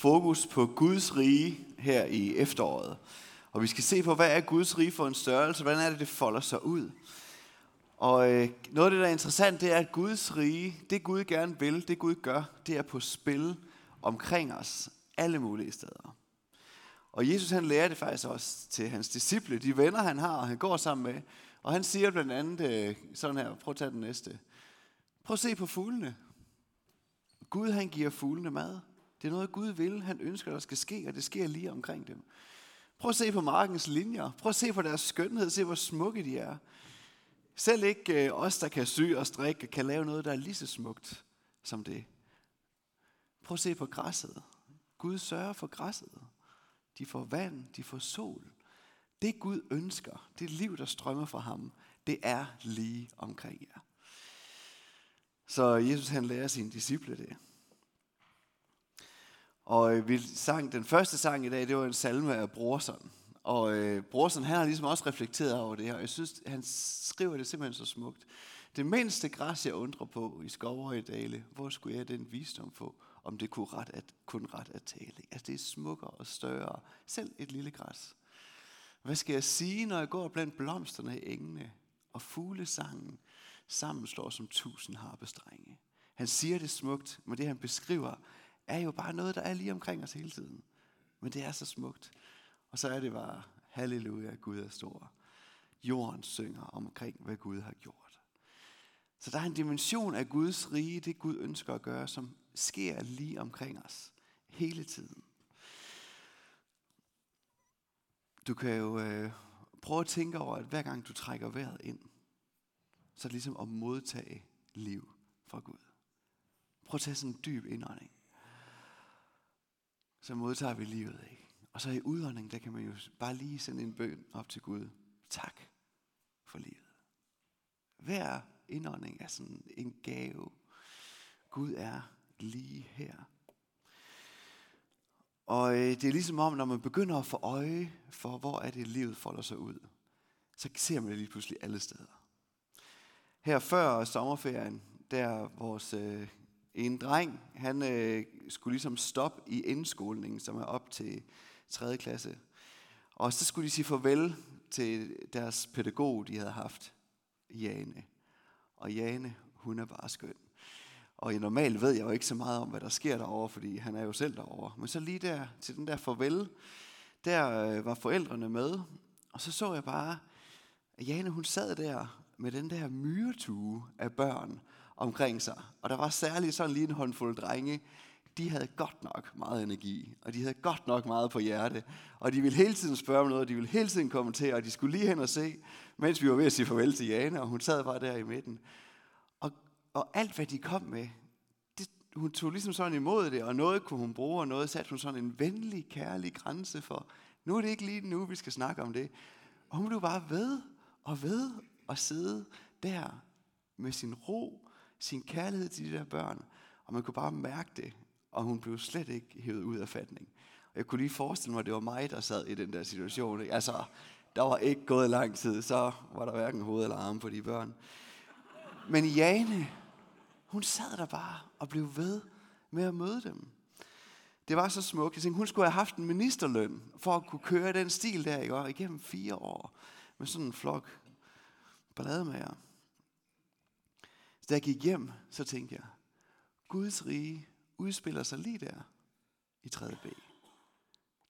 fokus på Guds rige her i efteråret. Og vi skal se på, hvad er Guds rige for en størrelse? Hvordan er det, det folder sig ud? Og øh, noget af det, der er interessant, det er, at Guds rige, det Gud gerne vil, det Gud gør, det er på spil omkring os alle mulige steder. Og Jesus han lærer det faktisk også til hans disciple, de venner han har, og han går sammen med. Og han siger blandt andet øh, sådan her, prøv at tage den næste. Prøv at se på fuglene. Gud han giver fuglene mad. Det er noget, Gud vil. Han ønsker, der skal ske, og det sker lige omkring dem. Prøv at se på markens linjer. Prøv at se på deres skønhed. Se, hvor smukke de er. Selv ikke øh, os, der kan sy og strikke, kan lave noget, der er lige så smukt som det. Prøv at se på græsset. Gud sørger for græsset. De får vand, de får sol. Det Gud ønsker, det liv, der strømmer fra ham, det er lige omkring jer. Så Jesus han lærer sine disciple det. Og øh, vi sang, den første sang i dag, det var en salme af Brorson. Og øh, Brorson, han har ligesom også reflekteret over det her, og jeg synes, han skriver det simpelthen så smukt. Det mindste græs, jeg undrer på i skov og i dale, hvor skulle jeg den visdom få, om det kunne ret at, kun ret at tale. Altså det er smukkere og større, selv et lille græs. Hvad skal jeg sige, når jeg går blandt blomsterne i engene, og fuglesangen sammen slår som tusind harpestrenge? Han siger det smukt, men det han beskriver, er jo bare noget, der er lige omkring os hele tiden. Men det er så smukt. Og så er det bare, halleluja, Gud er stor. Jorden synger omkring, hvad Gud har gjort. Så der er en dimension af Guds rige, det Gud ønsker at gøre, som sker lige omkring os hele tiden. Du kan jo øh, prøve at tænke over, at hver gang du trækker vejret ind, så er det ligesom at modtage liv fra Gud. Prøv at tage sådan en dyb indånding. Så modtager vi livet, ikke? Og så i udånding, der kan man jo bare lige sende en bøn op til Gud. Tak for livet. Hver indånding er sådan en gave. Gud er lige her. Og øh, det er ligesom om, når man begynder at få øje for, hvor er det livet folder sig ud, så ser man det lige pludselig alle steder. Her før sommerferien, der vores øh, en dreng, han øh, skulle ligesom stoppe i indskolingen, som er op til 3. klasse. Og så skulle de sige farvel til deres pædagog, de havde haft, Jane. Og Jane, hun er bare skøn. Og normalt ved jeg jo ikke så meget om, hvad der sker derovre, fordi han er jo selv derovre. Men så lige der til den der farvel, der øh, var forældrene med. Og så så jeg bare, at Jane hun sad der med den der myretue af børn omkring sig. Og der var særligt sådan lige en håndfuld drenge, de havde godt nok meget energi, og de havde godt nok meget på hjerte, og de ville hele tiden spørge om noget, og de ville hele tiden kommentere, og de skulle lige hen og se, mens vi var ved at sige farvel til Jane, og hun sad bare der i midten. Og, og alt, hvad de kom med, det, hun tog ligesom sådan imod det, og noget kunne hun bruge, og noget satte hun sådan en venlig, kærlig grænse for. Nu er det ikke lige nu, vi skal snakke om det. Og hun blev bare ved og ved og sidde der med sin ro, sin kærlighed til de der børn. Og man kunne bare mærke det, og hun blev slet ikke hævet ud af fatning. Og jeg kunne lige forestille mig, at det var mig, der sad i den der situation. Ikke? Altså, der var ikke gået lang tid, så var der hverken hoved eller arme på de børn. Men Jane, hun sad der bare og blev ved med at møde dem. Det var så smukt. Jeg tænkte, hun skulle have haft en ministerløn for at kunne køre den stil der ikke? igennem fire år med sådan en flok ballademager. Da jeg gik hjem, så tænkte jeg, Guds rige udspiller sig lige der i 3. B.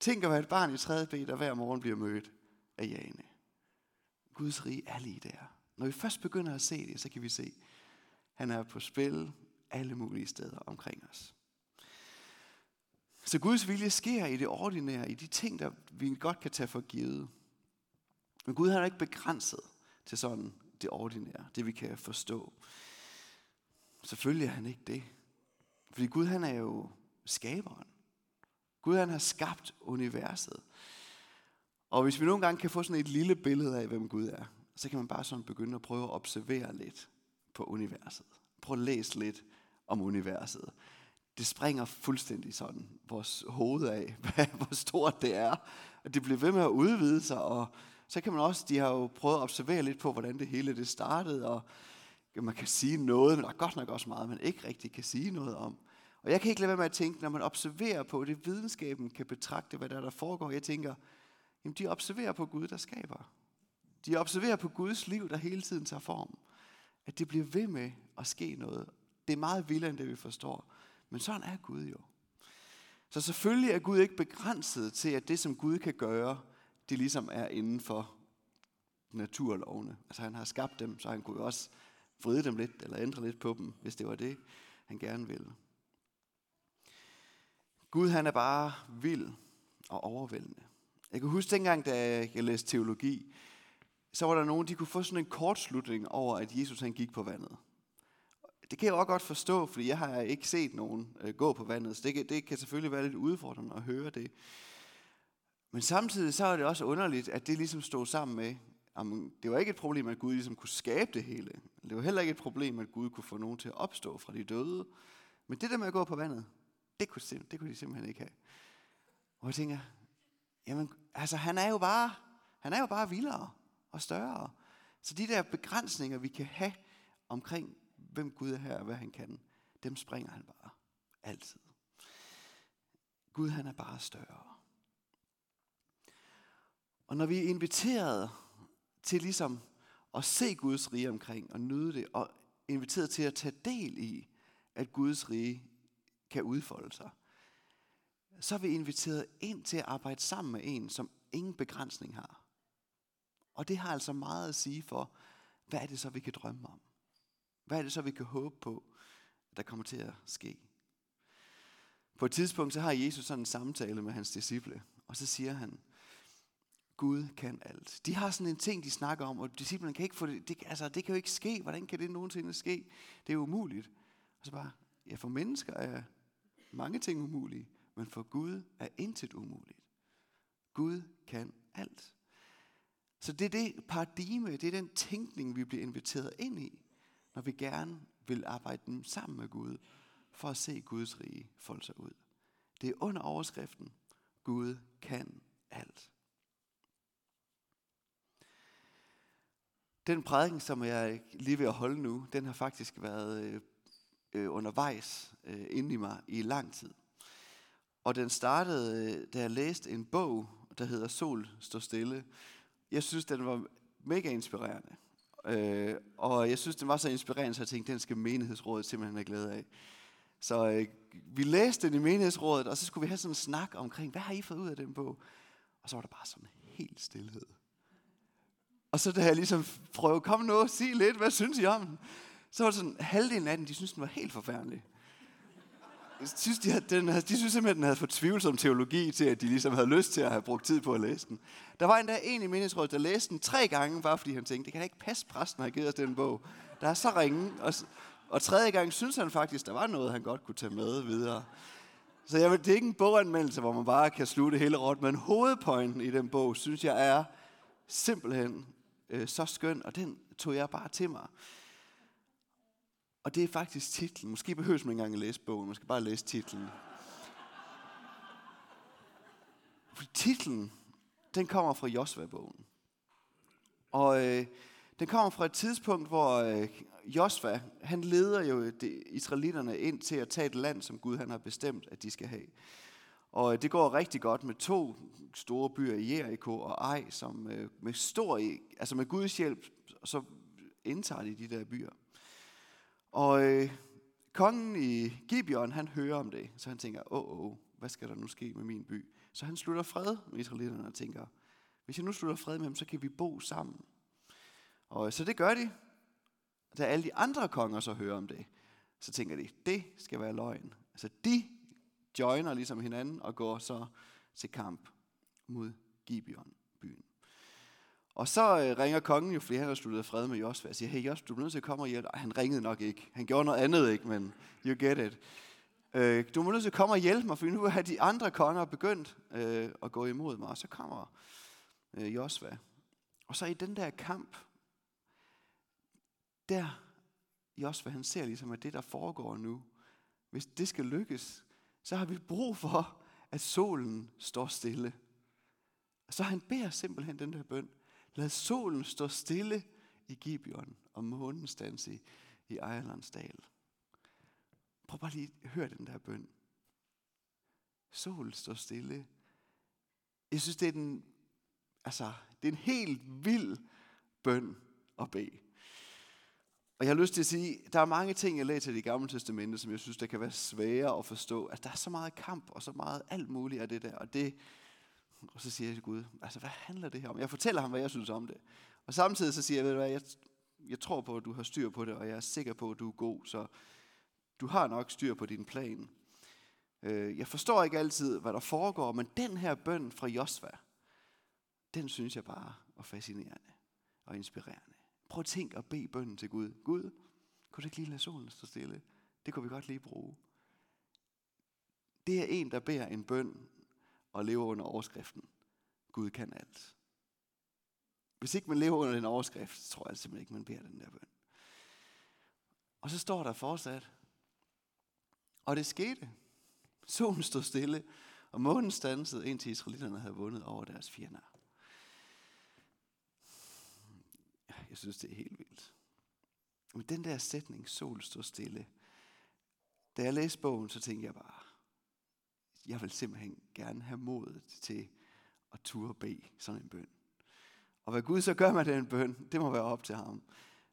Tænk at være et barn i 3. B, der hver morgen bliver mødt af Jane. Guds rige er lige der. Når vi først begynder at se det, så kan vi se, at han er på spil alle mulige steder omkring os. Så Guds vilje sker i det ordinære, i de ting, der vi godt kan tage for givet. Men Gud har ikke begrænset til sådan det ordinære, det vi kan forstå. Selvfølgelig er han ikke det. Fordi Gud han er jo skaberen. Gud han har skabt universet. Og hvis vi nogle gange kan få sådan et lille billede af, hvem Gud er, så kan man bare sådan begynde at prøve at observere lidt på universet. Prøv at læse lidt om universet. Det springer fuldstændig sådan vores hoved af, hvor stort det er. Og det bliver ved med at udvide sig, og så kan man også, de har jo prøvet at observere lidt på, hvordan det hele det startede, og man kan sige noget, men der er godt nok også meget, man ikke rigtig kan sige noget om. Og jeg kan ikke lade være med at tænke, når man observerer på det, videnskaben kan betragte, hvad der, er, der foregår, jeg tænker, jamen de observerer på Gud, der skaber. De observerer på Guds liv, der hele tiden tager form. At det bliver ved med at ske noget. Det er meget vildere, end det vi forstår. Men sådan er Gud jo. Så selvfølgelig er Gud ikke begrænset til, at det, som Gud kan gøre, det ligesom er inden for naturlovene. Altså han har skabt dem, så han kunne jo også vride dem lidt, eller ændre lidt på dem, hvis det var det, han gerne ville. Gud han er bare vild og overvældende. Jeg kan huske dengang, da jeg læste teologi, så var der nogen, de kunne få sådan en kortslutning over, at Jesus han gik på vandet. Det kan jeg også godt forstå, fordi jeg har ikke set nogen øh, gå på vandet, så det kan, det kan selvfølgelig være lidt udfordrende at høre det. Men samtidig så er det også underligt, at det ligesom stod sammen med, jamen, det var ikke et problem, at Gud ligesom kunne skabe det hele. Det var heller ikke et problem, at Gud kunne få nogen til at opstå fra de døde. Men det der med at gå på vandet, det kunne, det kunne de simpelthen ikke have. Og jeg tænker, jamen, altså han er jo bare, han er jo bare vildere og større. Så de der begrænsninger, vi kan have omkring, hvem Gud er her og hvad han kan, dem springer han bare. Altid. Gud han er bare større. Og når vi er inviteret til ligesom at se Guds rige omkring og nyde det, og inviteret til at tage del i, at Guds rige kan udfolde sig, så er vi inviteret ind til at arbejde sammen med en, som ingen begrænsning har. Og det har altså meget at sige for, hvad er det så, vi kan drømme om? Hvad er det så, vi kan håbe på, der kommer til at ske? På et tidspunkt, så har Jesus sådan en samtale med hans disciple, og så siger han, Gud kan alt. De har sådan en ting, de snakker om, og disciplinen kan ikke få det, det, altså det kan jo ikke ske. Hvordan kan det nogensinde ske? Det er umuligt. Og så bare, ja, for mennesker er mange ting umulige, men for Gud er intet umuligt. Gud kan alt. Så det er det paradigme, det er den tænkning, vi bliver inviteret ind i, når vi gerne vil arbejde sammen med Gud, for at se Guds rige folde sig ud. Det er under overskriften, Gud kan alt. Den prædiken, som jeg lige ved at holde nu, den har faktisk været øh, øh, undervejs øh, inde i mig i lang tid. Og den startede, øh, da jeg læste en bog, der hedder Sol står stille. Jeg synes, den var mega inspirerende. Øh, og jeg synes, den var så inspirerende, så jeg tænkte, den skal menighedsrådet simpelthen have glæde af. Så øh, vi læste den i menighedsrådet, og så skulle vi have sådan en snak omkring, hvad har I fået ud af den bog? Og så var der bare sådan helt stillhed. Og så da jeg ligesom prøvede, kom nu, sig lidt, hvad synes I om den? Så var det sådan, halvdelen af den, de synes den var helt forfærdelig. De synes, de, havde, den, de synes simpelthen, den havde fået tvivlsom teologi til, at de ligesom havde lyst til at have brugt tid på at læse den. Der var endda en i menighedsrådet, der læste den tre gange, bare fordi han tænkte, det kan da ikke passe, præsten har givet os den bog. Der er så ringe. Og, og tredje gang synes han faktisk, der var noget, han godt kunne tage med videre. Så jeg, det er ikke en boganmeldelse, hvor man bare kan slutte hele råd, men hovedpointen i den bog, synes jeg er simpelthen øh, så skøn, og den tog jeg bare til mig. Og det er faktisk titlen. Måske behøves man ikke engang at læse bogen, man skal bare læse titlen. For titlen, den kommer fra Josva-bogen. Og øh, den kommer fra et tidspunkt, hvor øh, Josva, han leder jo de, israelitterne ind til at tage et land, som Gud han har bestemt, at de skal have. Og øh, det går rigtig godt med to store byer, Jericho og Ej, som øh, med stor, e, altså med Guds hjælp, så indtager de de der byer. Og øh, kongen i Gibeon, han hører om det, så han tænker, åh, åh, hvad skal der nu ske med min by? Så han slutter fred med israelitterne og tænker, hvis jeg nu slutter fred med dem, så kan vi bo sammen. Og øh, så det gør de. Da alle de andre konger så hører om det, så tænker de, det skal være løgn. Altså de joiner ligesom hinanden og går så til kamp mod Gibeon, byen. Og så øh, ringer kongen jo, fordi han har sluttet fred med Josva, og siger, hey Josva, du er nødt til at komme og hjælpe. Ej, han ringede nok ikke. Han gjorde noget andet, ikke, men you get it. Øh, du må nødt til at komme og hjælpe mig, for nu har de andre konger begyndt øh, at gå imod mig. Og så kommer øh, Josva. Og så i den der kamp, der Josva, han ser ligesom, at det, der foregår nu, hvis det skal lykkes, så har vi brug for, at solen står stille. Og så han beder simpelthen den der bøn. Lad solen stå stille i Gibeon, og månen stanse i, i Ejerlands dal. Prøv bare lige at høre den der bøn. Solen står stille. Jeg synes, det er, den, altså, det er en helt vild bøn at bede. Og jeg har lyst til at sige, der er mange ting, jeg læser i det gamle testamente, som jeg synes, der kan være svære at forstå. At der er så meget kamp og så meget alt muligt af det der. Og, det, og så siger jeg til Gud, altså hvad handler det her om? Jeg fortæller ham, hvad jeg synes om det. Og samtidig så siger jeg, ved du hvad, jeg, jeg tror på, at du har styr på det, og jeg er sikker på, at du er god, så du har nok styr på din plan. Øh, jeg forstår ikke altid, hvad der foregår, men den her bøn fra Josva, den synes jeg bare er fascinerende og inspirerende. Prøv at tænke og bede bønnen til Gud. Gud, kunne du ikke lige lade solen stå stille? Det kunne vi godt lige bruge. Det er en, der beder en bøn og lever under overskriften. Gud kan alt. Hvis ikke man lever under den overskrift, så tror jeg simpelthen ikke, man beder den der bøn. Og så står der fortsat, og det skete. Solen stod stille, og månen stansede, indtil israelitterne havde vundet over deres fjender. Jeg synes, det er helt vildt. Men den der sætning, sol stod stille, da jeg læste bogen, så tænkte jeg bare, jeg vil simpelthen gerne have modet til at turde bede sådan en bøn. Og hvad Gud så gør med den bøn, det må være op til ham.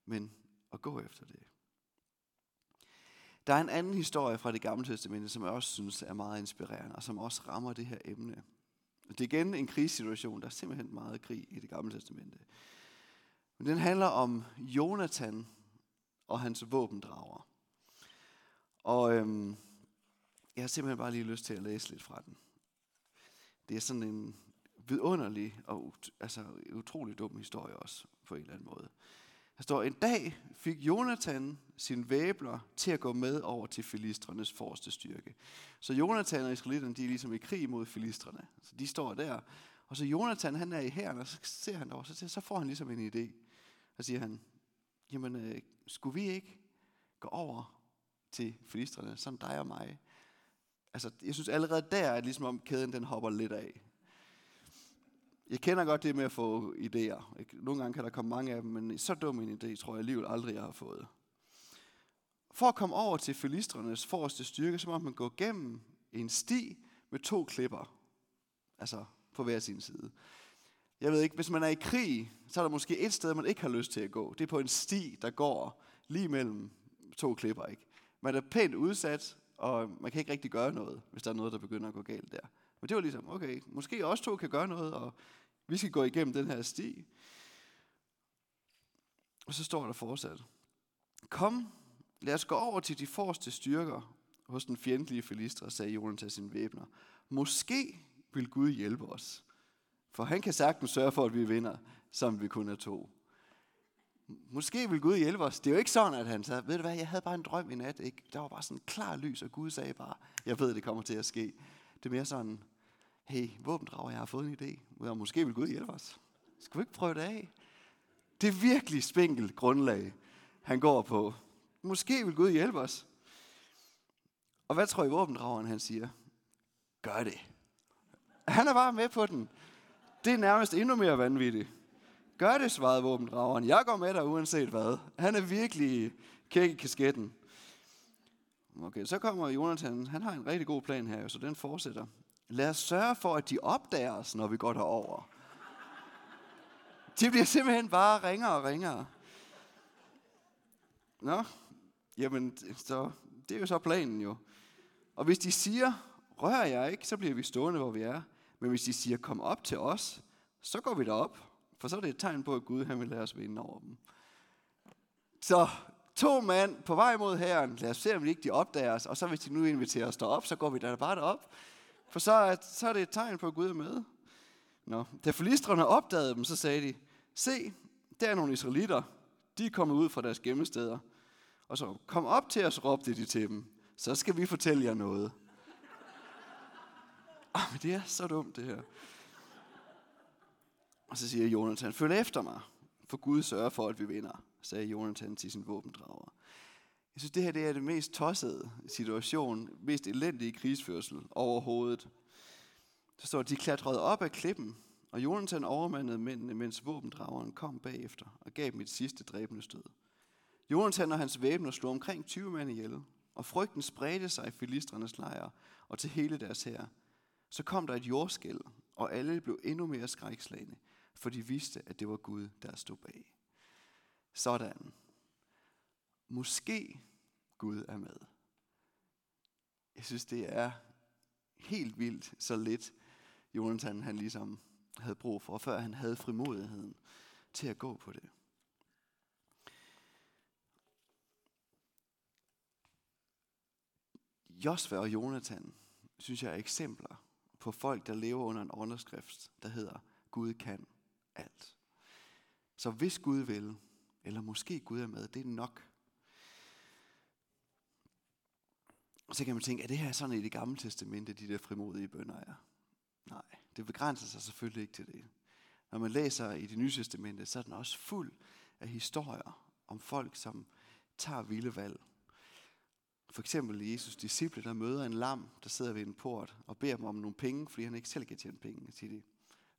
Men at gå efter det. Der er en anden historie fra det gamle testamente, som jeg også synes er meget inspirerende, og som også rammer det her emne. Det er igen en krigssituation. Der er simpelthen meget krig i det gamle testamente. Men den handler om Jonathan og hans våbendrager. Og øhm, jeg har simpelthen bare lige lyst til at læse lidt fra den. Det er sådan en vidunderlig og altså, utrolig dum historie også, på en eller anden måde. Der står, en dag fik Jonathan sin væbler til at gå med over til filistrenes forreste styrke. Så Jonathan og israelitterne, de er ligesom i krig mod filistrene. Så de står der. Og så Jonathan, han er i hæren, og så ser han over, så, så får han ligesom en idé. Så siger han, jamen, øh, skulle vi ikke gå over til filistrene, som dig og mig? Altså, jeg synes allerede der, at ligesom om kæden den hopper lidt af. Jeg kender godt det med at få idéer. Nogle gange kan der komme mange af dem, men så dum en idé, tror jeg alligevel aldrig, jeg har fået. For at komme over til filistrenes forreste styrke, så må man gå gennem en sti med to klipper. Altså på hver sin side. Jeg ved ikke, hvis man er i krig, så er der måske et sted, man ikke har lyst til at gå. Det er på en sti, der går lige mellem to klipper. Ikke? Man er pænt udsat, og man kan ikke rigtig gøre noget, hvis der er noget, der begynder at gå galt der. Men det var ligesom, okay, måske os to kan gøre noget, og vi skal gå igennem den her sti. Og så står der fortsat. Kom, lad os gå over til de forreste styrker hos den fjendtlige filistre, sagde Jonas til sin væbner. Måske vil Gud hjælpe os. For han kan sagtens sørge for, at vi vinder, som vi kun er to. Måske vil Gud hjælpe os. Det er jo ikke sådan, at han sagde, ved du hvad, jeg havde bare en drøm i nat. Ikke? Der var bare sådan en klar lys, og Gud sagde bare, jeg ved, det kommer til at ske. Det er mere sådan, hey, våbendrager, jeg har fået en idé. Og måske vil Gud hjælpe os. Skal vi ikke prøve det af? Det er virkelig spinkelt grundlag, han går på. Måske vil Gud hjælpe os. Og hvad tror I våbendrageren, han siger? Gør det. Han er bare med på den. Det er nærmest endnu mere vanvittigt. Gør det, svarede våbendrageren. Jeg går med dig uanset hvad. Han er virkelig kæk i kasketten. Okay, så kommer Jonathan. Han har en rigtig god plan her, så den fortsætter. Lad os sørge for, at de opdager os, når vi går derover. De bliver simpelthen bare ringere og ringere. Nå, jamen, så, det er jo så planen jo. Og hvis de siger, rør jeg ikke, så bliver vi stående, hvor vi er. Men hvis de siger, kom op til os, så går vi derop. For så er det et tegn på, at Gud han vil lade os vinde over dem. Så to mand på vej mod herren. Lad os se, om de ikke de opdager os. Og så hvis de nu inviterer os derop, så går vi der bare derop. For så er, så er det et tegn på, at Gud er med. Nå. Da filistrene opdagede dem, så sagde de, se, der er nogle israelitter. De er kommet ud fra deres gemmesteder. Og så, kom op til os, råbte de til dem. Så skal vi fortælle jer noget. Oh, men det er så dumt, det her. Og så siger Jonathan, følg efter mig, for Gud sørger for, at vi vinder, sagde Jonathan til sin våbendrager. Jeg synes, det her det er det mest tossede situation, mest elendige krigsførsel overhovedet. Så står de klatrede op ad klippen, og Jonathan overmandede mændene, mens våbendrageren kom bagefter og gav dem et sidste dræbende stød. Jonathan og hans væbner slog omkring 20 mænd ihjel, og frygten spredte sig i filistrenes lejre og til hele deres herre. Så kom der et jordskæld, og alle blev endnu mere skrækslagende, for de vidste, at det var Gud, der stod bag. Sådan. Måske Gud er med. Jeg synes, det er helt vildt så lidt, Jonathan han ligesom havde brug for, før han havde frimodigheden til at gå på det. Josva og Jonathan, synes jeg, er eksempler på folk, der lever under en underskrift, der hedder, Gud kan alt. Så hvis Gud vil, eller måske Gud er med, det er nok. Og så kan man tænke, er det her sådan i det gamle testamente, de der frimodige bønder er? Nej, det begrænser sig selvfølgelig ikke til det. Når man læser i det nye testamente, så er den også fuld af historier om folk, som tager vilde valg. For eksempel Jesus disciple, der møder en lam, der sidder ved en port og beder dem om nogle penge, fordi han ikke selv kan tjene penge. Siger de,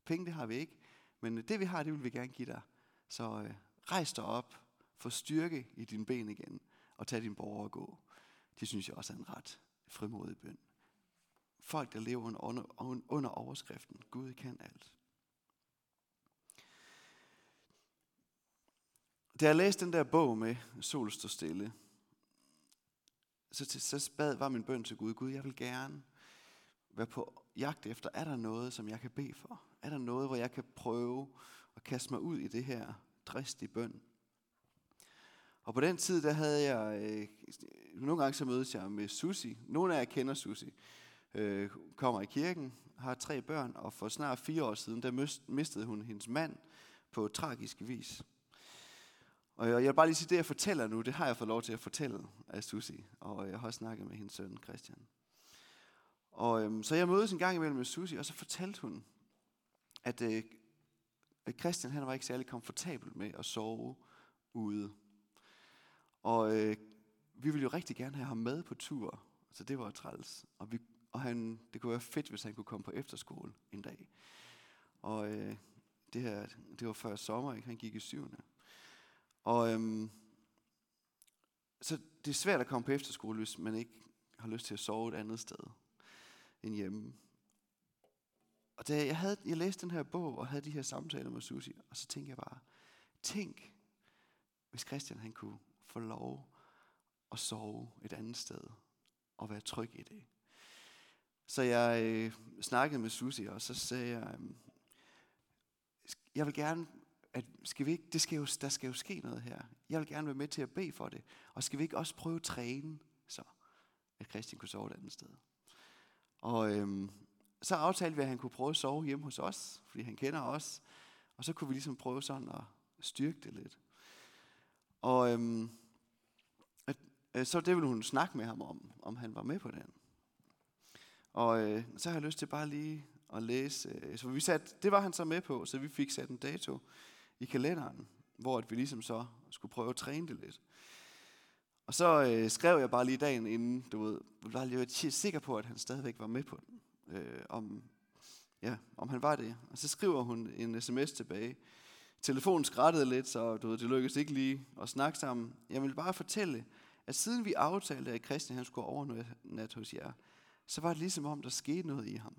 penge det har vi ikke, men øh, det vi har, det vil vi gerne give dig. Så øh, rejs dig op, få styrke i dine ben igen, og tag din borger og gå. Det synes jeg også er en ret frimodig bøn. Folk, der lever under, under overskriften, Gud kan alt. Da jeg læste den der bog med Sol står stille, så, til, så bad, var min bøn til Gud, Gud, jeg vil gerne være på jagt efter, er der noget, som jeg kan bede for? Er der noget, hvor jeg kan prøve at kaste mig ud i det her dristige bøn? Og på den tid, der havde jeg, øh, nogle gange så mødes jeg med Susi. Nogle af jer kender Susi. Øh, kommer i kirken, har tre børn, og for snart fire år siden, der mistede hun hendes mand på tragisk vis. Og jeg vil bare lige sige, det jeg fortæller nu, det har jeg fået lov til at fortælle af Susi. Og jeg har også snakket med hendes søn, Christian. Og øhm, så jeg mødtes en gang imellem med Susi, og så fortalte hun, at, øh, at Christian han var ikke særlig komfortabel med at sove ude. Og øh, vi ville jo rigtig gerne have ham med på tur, så det var træls. Og, vi, og han, det kunne være fedt, hvis han kunne komme på efterskole en dag. Og øh, det her, det var før sommer, ikke? han gik i syvende. Og øhm, så det er svært at komme på efterskole, hvis man ikke har lyst til at sove et andet sted end hjemme. Og da jeg, havde, jeg læste den her bog og havde de her samtaler med Susi, og så tænkte jeg bare, tænk, hvis Christian han kunne få lov at sove et andet sted og være tryg i det. Så jeg øh, snakkede med Susi, og så sagde jeg, øh, jeg vil gerne at skal vi ikke, det skal jo, der skal jo ske noget her. Jeg vil gerne være med til at bede for det. Og skal vi ikke også prøve at træne, så at Christian kunne sove et andet sted. Og øhm, så aftalte vi, at han kunne prøve at sove hjemme hos os, fordi han kender os. Og så kunne vi ligesom prøve sådan at styrke det lidt. Og øhm, at, øh, så det ville hun snakke med ham om, om han var med på den. Og øh, så har jeg lyst til bare lige at læse. Øh, så vi sat, det var han så med på, så vi fik sat en dato i kalenderen, hvor at vi ligesom så skulle prøve at træne det lidt. Og så øh, skrev jeg bare lige dagen inden, du ved, jeg var lige sikker på, at han stadigvæk var med på den. Øh, om, ja, om han var det. Og så skriver hun en sms tilbage. Telefonen skrættede lidt, så du ved, det lykkedes ikke lige at snakke sammen. Jeg vil bare fortælle, at siden vi aftalte, at Christian han skulle overnat hos jer, så var det ligesom om, der skete noget i ham.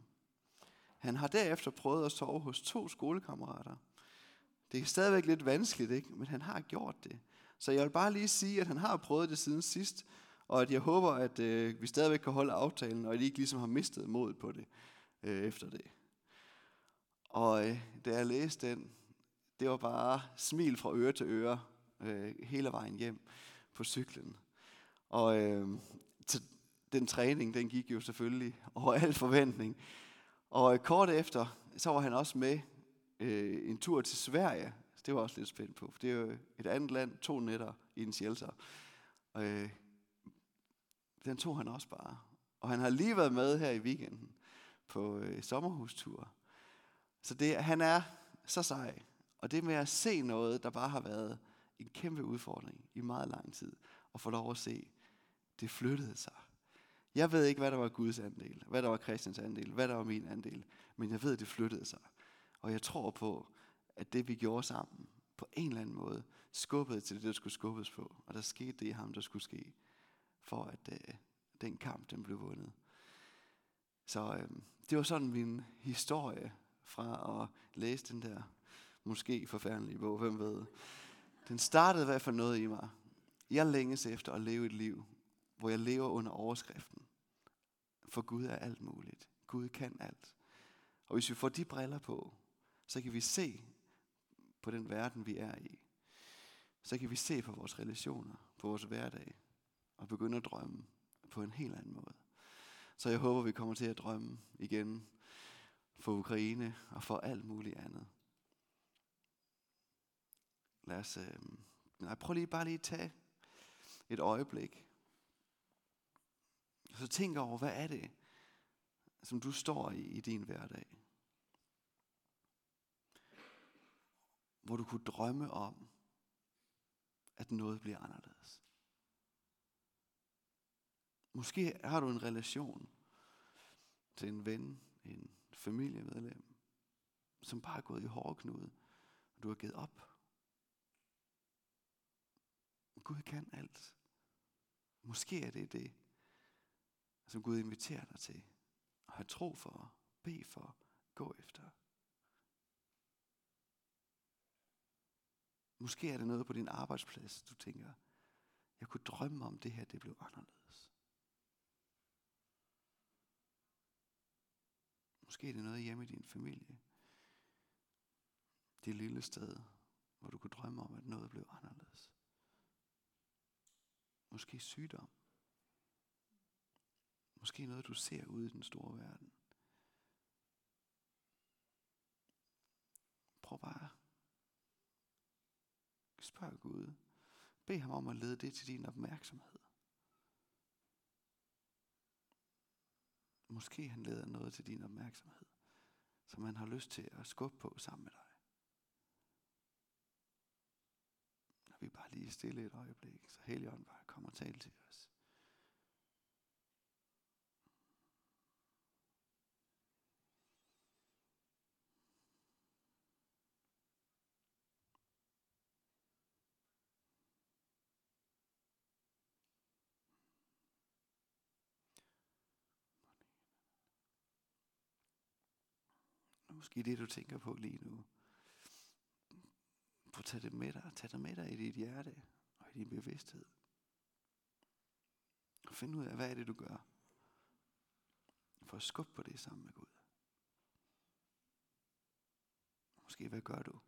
Han har derefter prøvet at sove hos to skolekammerater – det er stadigvæk lidt vanskeligt, ikke? men han har gjort det. Så jeg vil bare lige sige, at han har prøvet det siden sidst, og at jeg håber, at øh, vi stadigvæk kan holde aftalen, og at I ikke ligesom har mistet modet på det øh, efter det. Og øh, da jeg læste den, det var bare smil fra øre til øre øh, hele vejen hjem på cyklen. Og øh, den træning, den gik jo selvfølgelig over al forventning. Og øh, kort efter, så var han også med øh, en tur til Sverige. Det var også lidt spændt på. For det er jo et andet land, to nætter i en shelter. Øh, den tog han også bare. Og han har lige været med her i weekenden på øh, sommerhustur. Så det, han er så sej. Og det med at se noget, der bare har været en kæmpe udfordring i meget lang tid, og få lov at se, det flyttede sig. Jeg ved ikke, hvad der var Guds andel, hvad der var Christians andel, hvad der var min andel, men jeg ved, at det flyttede sig. Og jeg tror på, at det vi gjorde sammen, på en eller anden måde, skubbede til det, der skulle skubbes på. Og der skete det i ham, der skulle ske. for at øh, den kamp den blev vundet. Så øh, det var sådan min historie fra at læse den der måske forfærdelige bog, hvem ved. Den startede i hvert fald noget i mig. Jeg længes efter at leve et liv, hvor jeg lever under overskriften. For Gud er alt muligt. Gud kan alt. Og hvis vi får de briller på, så kan vi se på den verden, vi er i. Så kan vi se på vores relationer, på vores hverdag, og begynde at drømme på en helt anden måde. Så jeg håber, vi kommer til at drømme igen for Ukraine og for alt muligt andet. Lad os, øh, nej, prøv lige bare lige at tage et øjeblik. Så tænk over, hvad er det, som du står i i din hverdag? Hvor du kunne drømme om, at noget bliver anderledes. Måske har du en relation til en ven, en familiemedlem, som bare er gået i hårdknude, og du har givet op. Gud kan alt. Måske er det det, som Gud inviterer dig til. At have tro for, bede for, gå efter. Måske er det noget på din arbejdsplads, du tænker, jeg kunne drømme om det her, det blev anderledes. Måske er det noget hjemme i din familie. Det lille sted, hvor du kunne drømme om, at noget blev anderledes. Måske sygdom. Måske noget, du ser ude i den store verden. Prøv bare. Spørg Gud. Bed ham om at lede det til din opmærksomhed. Måske han leder noget til din opmærksomhed, som han har lyst til at skubbe på sammen med dig. Når vi bare lige stille et øjeblik, så Helligånden bare kommer og taler til os. Måske det, du tænker på lige nu. Prøv at tage det med dig. Tag det med dig i dit hjerte og i din bevidsthed. Og find ud af, hvad er det, du gør. For at skubbe på det sammen med Gud. Måske, hvad gør du?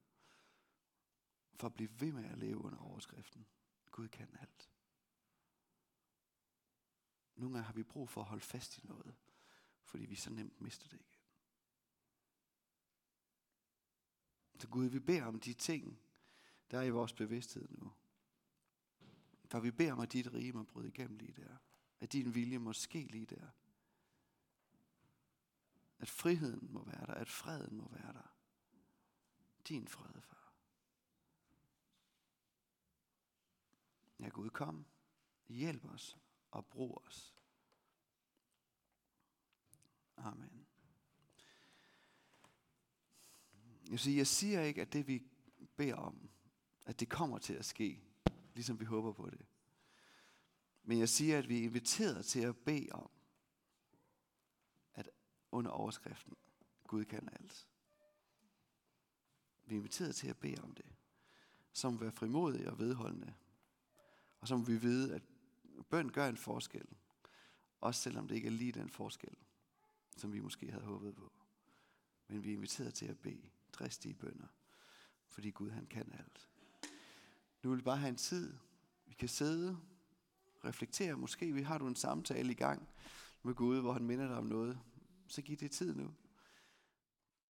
For at blive ved med at leve under overskriften. Gud kan alt. Nogle gange har vi brug for at holde fast i noget, fordi vi så nemt mister det igen. Så Gud, vi beder om de ting, der er i vores bevidsthed nu. For vi beder om, at dit rige må bryde igennem lige der. At din vilje må ske lige der. At friheden må være der. At freden må være der. Din fred, far. Ja, Gud, kom. Hjælp os og brug os. Amen. Jeg, sige, jeg siger ikke, at det vi beder om, at det kommer til at ske, ligesom vi håber på det. Men jeg siger, at vi er inviteret til at bede om, at under overskriften, Gud kan alt. Vi er inviteret til at bede om det. Så må vi være frimodige og vedholdende. Og så må vi vide, at bøn gør en forskel. Også selvom det ikke er lige den forskel, som vi måske havde håbet på. Men vi er inviteret til at bede dristige bønder, fordi Gud han kan alt. Nu vil vi bare have en tid, vi kan sidde, reflektere. Måske vi har du en samtale i gang med Gud, hvor han minder dig om noget. Så giv det tid nu.